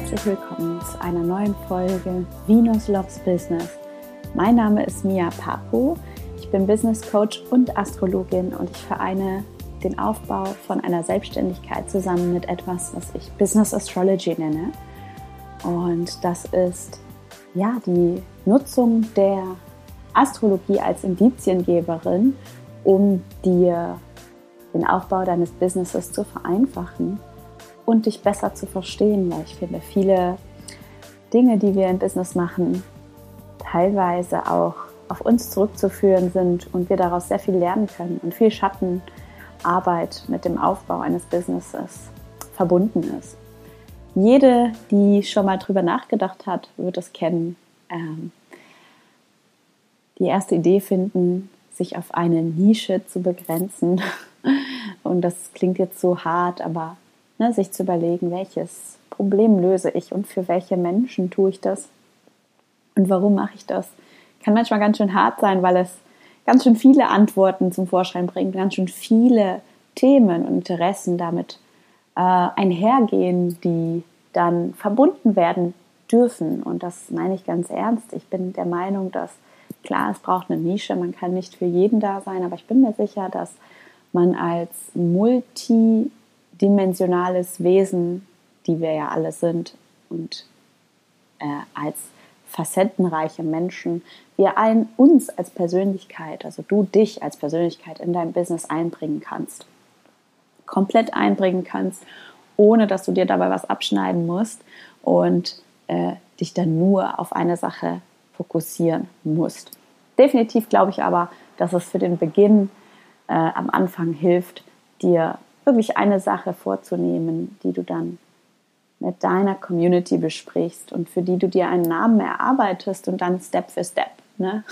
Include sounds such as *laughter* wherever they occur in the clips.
herzlich willkommen zu einer neuen Folge Venus Loves Business. Mein Name ist Mia Papo, ich bin Business Coach und Astrologin und ich vereine den Aufbau von einer Selbstständigkeit zusammen mit etwas, was ich Business Astrology nenne. Und das ist ja die Nutzung der Astrologie als Indiziengeberin, um dir den Aufbau deines Businesses zu vereinfachen und dich besser zu verstehen, weil ich finde, viele Dinge, die wir im Business machen, teilweise auch auf uns zurückzuführen sind und wir daraus sehr viel lernen können und viel Schattenarbeit mit dem Aufbau eines Businesses verbunden ist. Jede, die schon mal drüber nachgedacht hat, wird es kennen. Ähm, die erste Idee finden, sich auf eine Nische zu begrenzen. *laughs* Und das klingt jetzt so hart, aber ne, sich zu überlegen, welches Problem löse ich und für welche Menschen tue ich das und warum mache ich das. Kann manchmal ganz schön hart sein, weil es ganz schön viele Antworten zum Vorschein bringt, ganz schön viele Themen und Interessen damit äh, einhergehen, die dann verbunden werden dürfen. Und das meine ich ganz ernst. Ich bin der Meinung, dass klar, es braucht eine Nische, man kann nicht für jeden da sein, aber ich bin mir sicher, dass man als multi dimensionales Wesen, die wir ja alle sind, und äh, als facettenreiche Menschen, wir ein, uns als Persönlichkeit, also du dich als Persönlichkeit in dein Business einbringen kannst. Komplett einbringen kannst, ohne dass du dir dabei was abschneiden musst und äh, dich dann nur auf eine Sache fokussieren musst. Definitiv glaube ich aber, dass es für den Beginn äh, am Anfang hilft, dir wirklich eine Sache vorzunehmen, die du dann mit deiner Community besprichst und für die du dir einen Namen erarbeitest und dann Step für Step. Ne?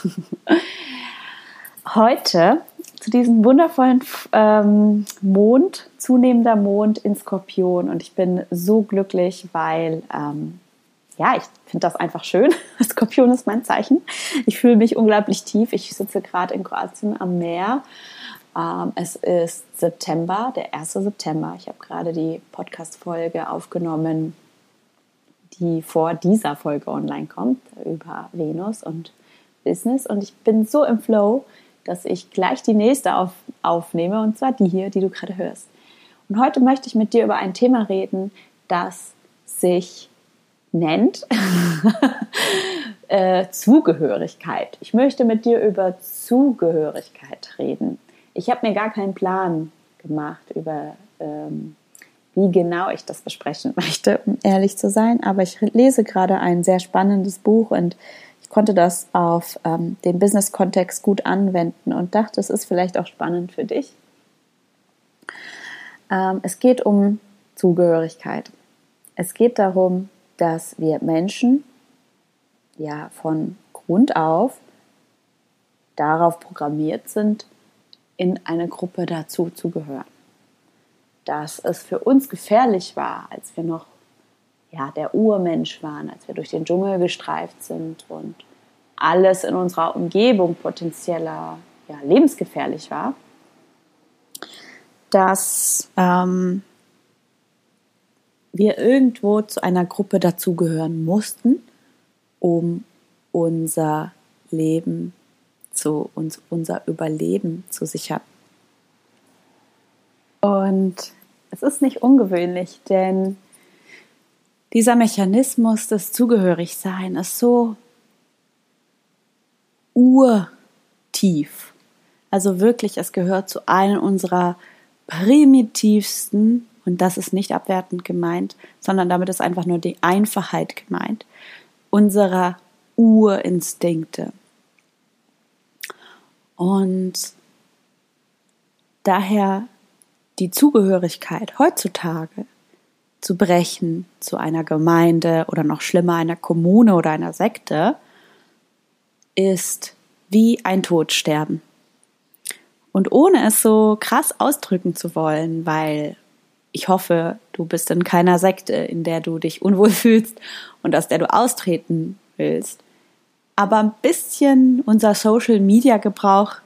*laughs* Heute zu diesem wundervollen ähm, Mond, zunehmender Mond in Skorpion und ich bin so glücklich, weil ähm, ja, ich finde das einfach schön. *laughs* Skorpion ist mein Zeichen. Ich fühle mich unglaublich tief. Ich sitze gerade in Kroatien am Meer ähm, es ist September, der 1. September. Ich habe gerade die Podcast-Folge aufgenommen, die vor dieser Folge online kommt, über Venus und Business. Und ich bin so im Flow, dass ich gleich die nächste auf, aufnehme, und zwar die hier, die du gerade hörst. Und heute möchte ich mit dir über ein Thema reden, das sich nennt *laughs* äh, Zugehörigkeit. Ich möchte mit dir über Zugehörigkeit reden. Ich habe mir gar keinen Plan gemacht über, ähm, wie genau ich das besprechen möchte, um ehrlich zu sein. Aber ich lese gerade ein sehr spannendes Buch und ich konnte das auf ähm, den Business-Kontext gut anwenden und dachte, es ist vielleicht auch spannend für dich. Ähm, es geht um Zugehörigkeit. Es geht darum, dass wir Menschen ja von Grund auf darauf programmiert sind, in eine Gruppe dazu zu gehören. Dass es für uns gefährlich war, als wir noch ja, der Urmensch waren, als wir durch den Dschungel gestreift sind und alles in unserer Umgebung potenzieller ja, lebensgefährlich war, dass ähm, wir irgendwo zu einer Gruppe dazugehören mussten, um unser Leben zu uns unser Überleben zu sichern. Und es ist nicht ungewöhnlich, denn dieser Mechanismus des Zugehörigsein ist so urtief. Also wirklich, es gehört zu einem unserer primitivsten, und das ist nicht abwertend gemeint, sondern damit ist einfach nur die Einfachheit gemeint, unserer Urinstinkte. Und daher die Zugehörigkeit heutzutage zu brechen zu einer Gemeinde oder noch schlimmer einer Kommune oder einer Sekte ist wie ein Todsterben. Und ohne es so krass ausdrücken zu wollen, weil ich hoffe, du bist in keiner Sekte, in der du dich unwohl *laughs* fühlst und aus der du austreten willst, aber ein bisschen unser Social Media Gebrauch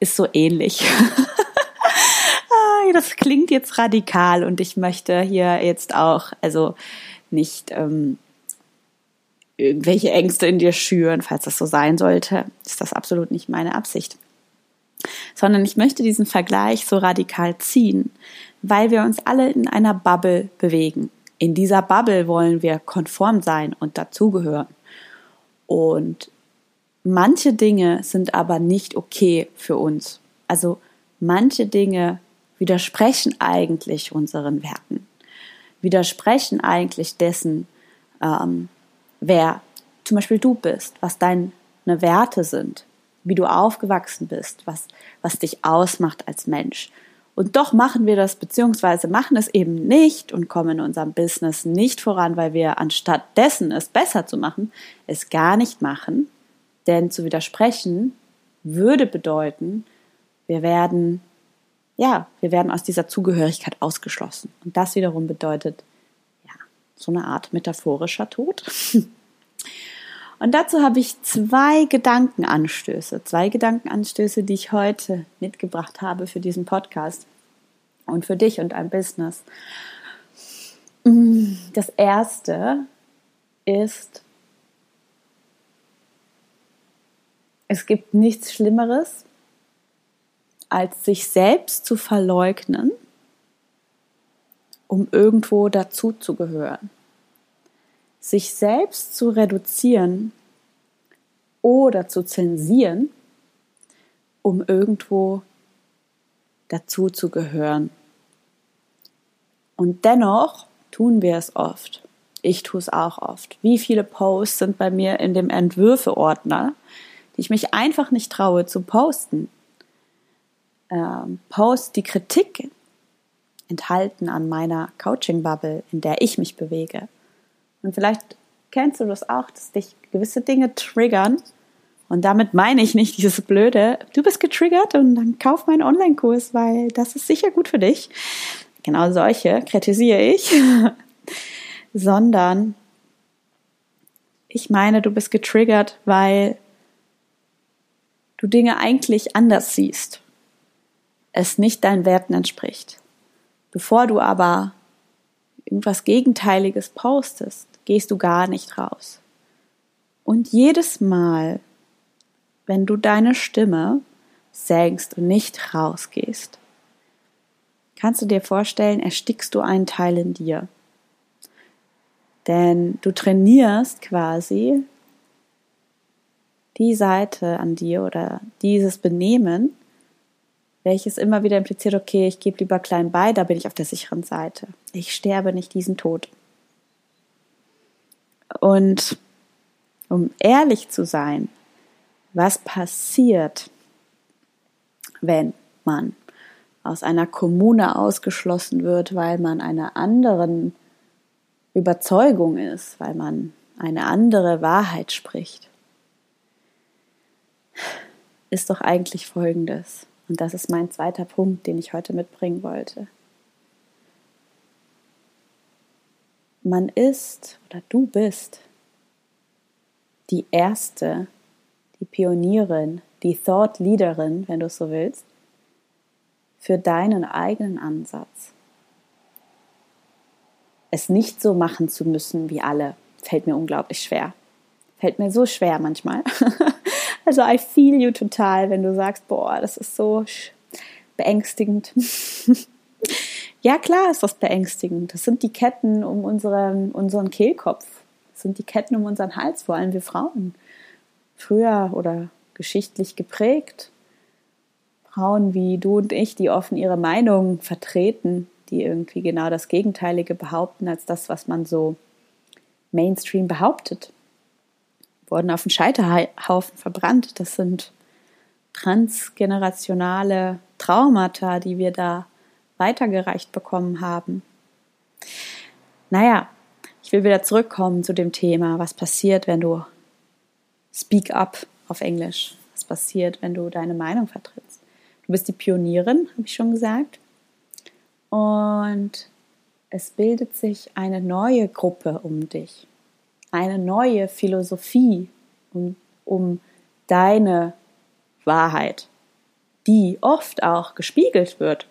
ist so ähnlich. *laughs* Das klingt jetzt radikal und ich möchte hier jetzt auch, also nicht ähm, irgendwelche Ängste in dir schüren. Falls das so sein sollte, ist das absolut nicht meine Absicht. Sondern ich möchte diesen Vergleich so radikal ziehen, weil wir uns alle in einer Bubble bewegen. In dieser Bubble wollen wir konform sein und dazugehören. Und manche Dinge sind aber nicht okay für uns. Also manche Dinge widersprechen eigentlich unseren Werten, widersprechen eigentlich dessen, ähm, wer zum Beispiel du bist, was deine Werte sind, wie du aufgewachsen bist, was, was dich ausmacht als Mensch. Und doch machen wir das, beziehungsweise machen es eben nicht und kommen in unserem Business nicht voran, weil wir anstatt dessen es besser zu machen, es gar nicht machen. Denn zu widersprechen würde bedeuten, wir werden, ja, wir werden aus dieser Zugehörigkeit ausgeschlossen. Und das wiederum bedeutet, ja, so eine Art metaphorischer Tod. *laughs* Und dazu habe ich zwei Gedankenanstöße, zwei Gedankenanstöße, die ich heute mitgebracht habe für diesen Podcast und für dich und dein Business. Das erste ist, es gibt nichts Schlimmeres, als sich selbst zu verleugnen, um irgendwo dazu zu gehören sich selbst zu reduzieren oder zu zensieren, um irgendwo dazu zu gehören. Und dennoch tun wir es oft. Ich tue es auch oft. Wie viele Posts sind bei mir in dem Entwürfe-Ordner, die ich mich einfach nicht traue zu posten? Ähm, Posts, die Kritik enthalten an meiner Coaching-Bubble, in der ich mich bewege. Und vielleicht kennst du das auch, dass dich gewisse Dinge triggern. Und damit meine ich nicht dieses Blöde, du bist getriggert und dann kauf meinen Online-Kurs, weil das ist sicher gut für dich. Genau solche kritisiere ich. *laughs* Sondern ich meine, du bist getriggert, weil du Dinge eigentlich anders siehst. Es nicht deinen Werten entspricht. Bevor du aber irgendwas Gegenteiliges postest, gehst du gar nicht raus. Und jedes Mal, wenn du deine Stimme senkst und nicht rausgehst, kannst du dir vorstellen, erstickst du einen Teil in dir. Denn du trainierst quasi die Seite an dir oder dieses Benehmen, welches immer wieder impliziert, okay, ich gebe lieber klein bei, da bin ich auf der sicheren Seite. Ich sterbe nicht diesen Tod. Und um ehrlich zu sein, was passiert, wenn man aus einer Kommune ausgeschlossen wird, weil man einer anderen Überzeugung ist, weil man eine andere Wahrheit spricht, ist doch eigentlich Folgendes. Und das ist mein zweiter Punkt, den ich heute mitbringen wollte. Man ist oder du bist die Erste, die Pionierin, die Thought Leaderin, wenn du es so willst, für deinen eigenen Ansatz. Es nicht so machen zu müssen wie alle, fällt mir unglaublich schwer. Fällt mir so schwer manchmal. *laughs* also I feel you total, wenn du sagst, boah, das ist so beängstigend. *laughs* Ja, klar ist das beängstigend. Das sind die Ketten um unseren, unseren Kehlkopf. Das sind die Ketten um unseren Hals, vor allem wir Frauen. Früher oder geschichtlich geprägt. Frauen wie du und ich, die offen ihre Meinung vertreten, die irgendwie genau das Gegenteilige behaupten als das, was man so Mainstream behauptet, wurden auf den Scheiterhaufen verbrannt. Das sind transgenerationale Traumata, die wir da weitergereicht bekommen haben. Naja, ich will wieder zurückkommen zu dem Thema, was passiert, wenn du Speak Up auf Englisch, was passiert, wenn du deine Meinung vertrittst. Du bist die Pionierin, habe ich schon gesagt. Und es bildet sich eine neue Gruppe um dich, eine neue Philosophie um, um deine Wahrheit, die oft auch gespiegelt wird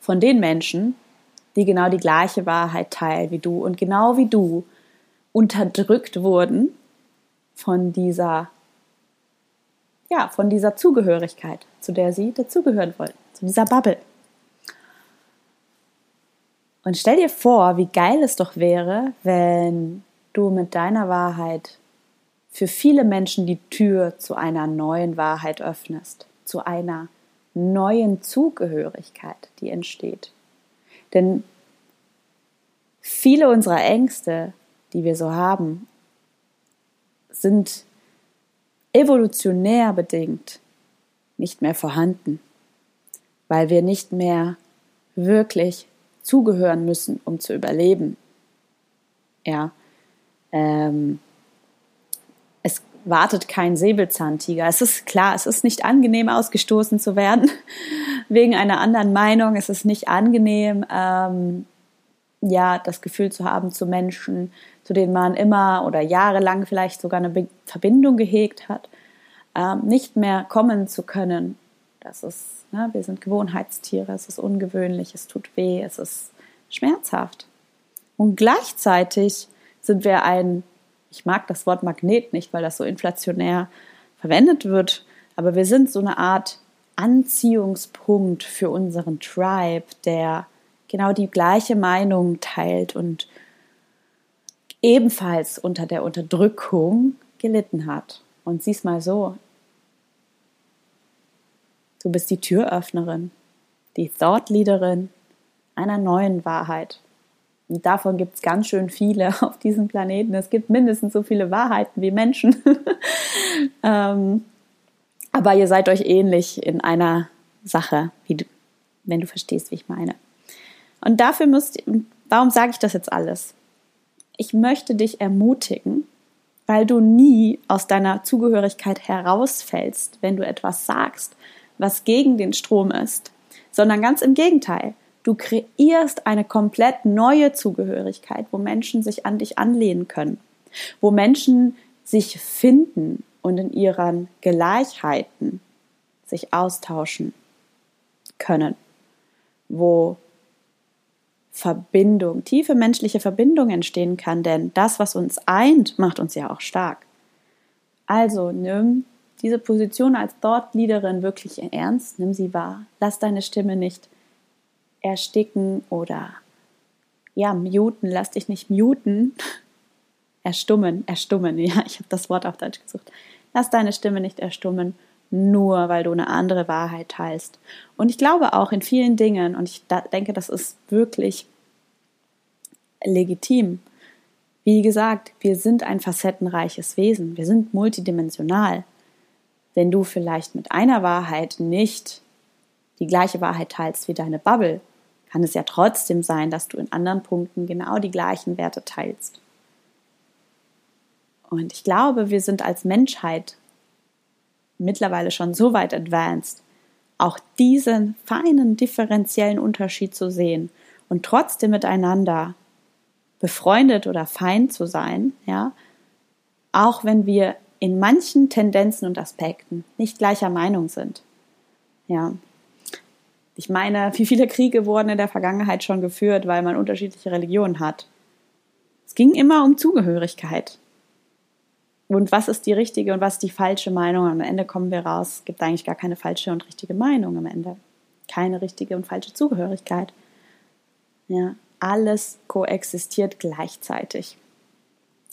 von den Menschen, die genau die gleiche Wahrheit teilen wie du und genau wie du unterdrückt wurden von dieser, ja, von dieser Zugehörigkeit, zu der sie dazugehören wollten, zu dieser Bubble. Und stell dir vor, wie geil es doch wäre, wenn du mit deiner Wahrheit für viele Menschen die Tür zu einer neuen Wahrheit öffnest, zu einer neuen Zugehörigkeit, die entsteht. Denn viele unserer Ängste, die wir so haben, sind evolutionär bedingt nicht mehr vorhanden, weil wir nicht mehr wirklich zugehören müssen, um zu überleben. Ja, ähm, wartet kein Säbelzahntiger. Es ist klar, es ist nicht angenehm, ausgestoßen zu werden *laughs* wegen einer anderen Meinung. Es ist nicht angenehm, ähm, ja, das Gefühl zu haben zu Menschen, zu denen man immer oder jahrelang vielleicht sogar eine Be Verbindung gehegt hat, ähm, nicht mehr kommen zu können. Das ist, ne, wir sind Gewohnheitstiere, es ist ungewöhnlich, es tut weh, es ist schmerzhaft. Und gleichzeitig sind wir ein, ich mag das Wort Magnet nicht, weil das so inflationär verwendet wird, aber wir sind so eine Art Anziehungspunkt für unseren Tribe, der genau die gleiche Meinung teilt und ebenfalls unter der Unterdrückung gelitten hat. Und sieh's mal so. Du bist die Türöffnerin, die Thought-Leaderin einer neuen Wahrheit. Davon gibt es ganz schön viele *laughs* auf diesem Planeten. Es gibt mindestens so viele Wahrheiten wie Menschen. *laughs* ähm, aber ihr seid euch ähnlich in einer Sache, du, wenn du verstehst, wie ich meine. Und dafür müsst, warum sage ich das jetzt alles? Ich möchte dich ermutigen, weil du nie aus deiner Zugehörigkeit herausfällst, wenn du etwas sagst, was gegen den Strom ist, sondern ganz im Gegenteil. Du kreierst eine komplett neue Zugehörigkeit, wo Menschen sich an dich anlehnen können, wo Menschen sich finden und in ihren Gleichheiten sich austauschen können, wo Verbindung, tiefe menschliche Verbindung entstehen kann, denn das, was uns eint, macht uns ja auch stark. Also nimm diese Position als Thought-Leaderin wirklich ernst, nimm sie wahr, lass deine Stimme nicht ersticken oder ja, muten, lass dich nicht muten, *laughs* erstummen, erstummen, ja, ich habe das Wort auf Deutsch gesucht. Lass deine Stimme nicht erstummen, nur weil du eine andere Wahrheit teilst. Und ich glaube auch in vielen Dingen, und ich denke, das ist wirklich legitim. Wie gesagt, wir sind ein facettenreiches Wesen, wir sind multidimensional. Wenn du vielleicht mit einer Wahrheit nicht die gleiche Wahrheit teilst wie deine Bubble, kann es ja trotzdem sein, dass du in anderen Punkten genau die gleichen Werte teilst. Und ich glaube, wir sind als Menschheit mittlerweile schon so weit advanced, auch diesen feinen differenziellen Unterschied zu sehen und trotzdem miteinander befreundet oder Feind zu sein, ja, auch wenn wir in manchen Tendenzen und Aspekten nicht gleicher Meinung sind. Ja, ich meine, wie viele Kriege wurden in der Vergangenheit schon geführt, weil man unterschiedliche Religionen hat? Es ging immer um Zugehörigkeit. Und was ist die richtige und was ist die falsche Meinung? Am Ende kommen wir raus, es gibt eigentlich gar keine falsche und richtige Meinung am Ende. Keine richtige und falsche Zugehörigkeit. Ja, alles koexistiert gleichzeitig.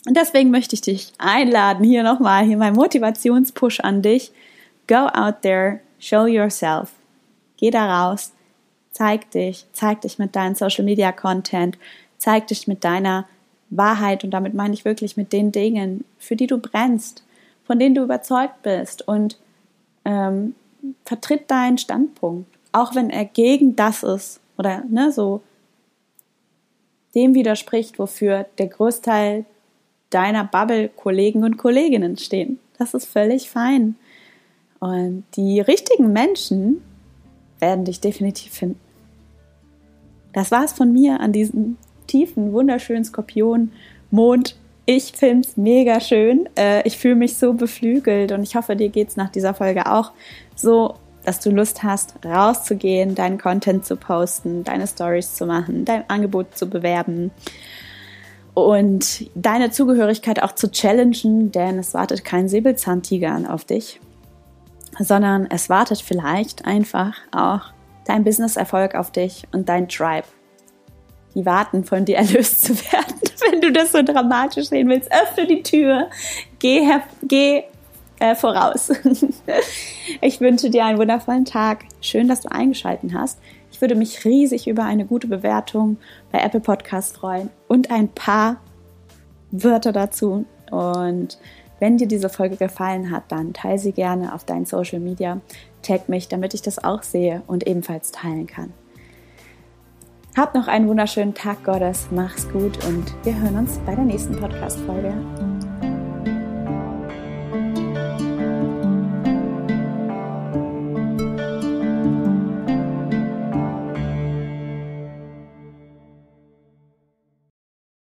Und deswegen möchte ich dich einladen, hier nochmal, hier mein Motivationspush an dich. Go out there, show yourself. Geh da raus, zeig dich, zeig dich mit deinem Social Media Content, zeig dich mit deiner Wahrheit. Und damit meine ich wirklich mit den Dingen, für die du brennst, von denen du überzeugt bist. Und ähm, vertritt deinen Standpunkt, auch wenn er gegen das ist oder ne, so dem widerspricht, wofür der Großteil deiner Bubble-Kollegen und Kolleginnen stehen. Das ist völlig fein. Und die richtigen Menschen werden dich definitiv finden. Das war es von mir an diesem tiefen, wunderschönen Skorpion-Mond. Ich finde es mega schön. Äh, ich fühle mich so beflügelt und ich hoffe, dir geht es nach dieser Folge auch so. dass du Lust hast, rauszugehen, deinen Content zu posten, deine Stories zu machen, dein Angebot zu bewerben und deine Zugehörigkeit auch zu challengen, denn es wartet kein Säbelzahntiger auf dich, sondern es wartet vielleicht einfach auch dein Business-Erfolg auf dich und dein Tribe. Die warten, von dir erlöst zu werden. *laughs* Wenn du das so dramatisch sehen willst, öffne die Tür, geh, geh äh, voraus. *laughs* ich wünsche dir einen wundervollen Tag. Schön, dass du eingeschaltet hast. Ich würde mich riesig über eine gute Bewertung bei Apple Podcast freuen und ein paar Wörter dazu. Und wenn dir diese Folge gefallen hat, dann teile sie gerne auf deinen Social Media. Tag mich, damit ich das auch sehe und ebenfalls teilen kann. Hab noch einen wunderschönen Tag Gottes, mach's gut und wir hören uns bei der nächsten Podcast-Folge.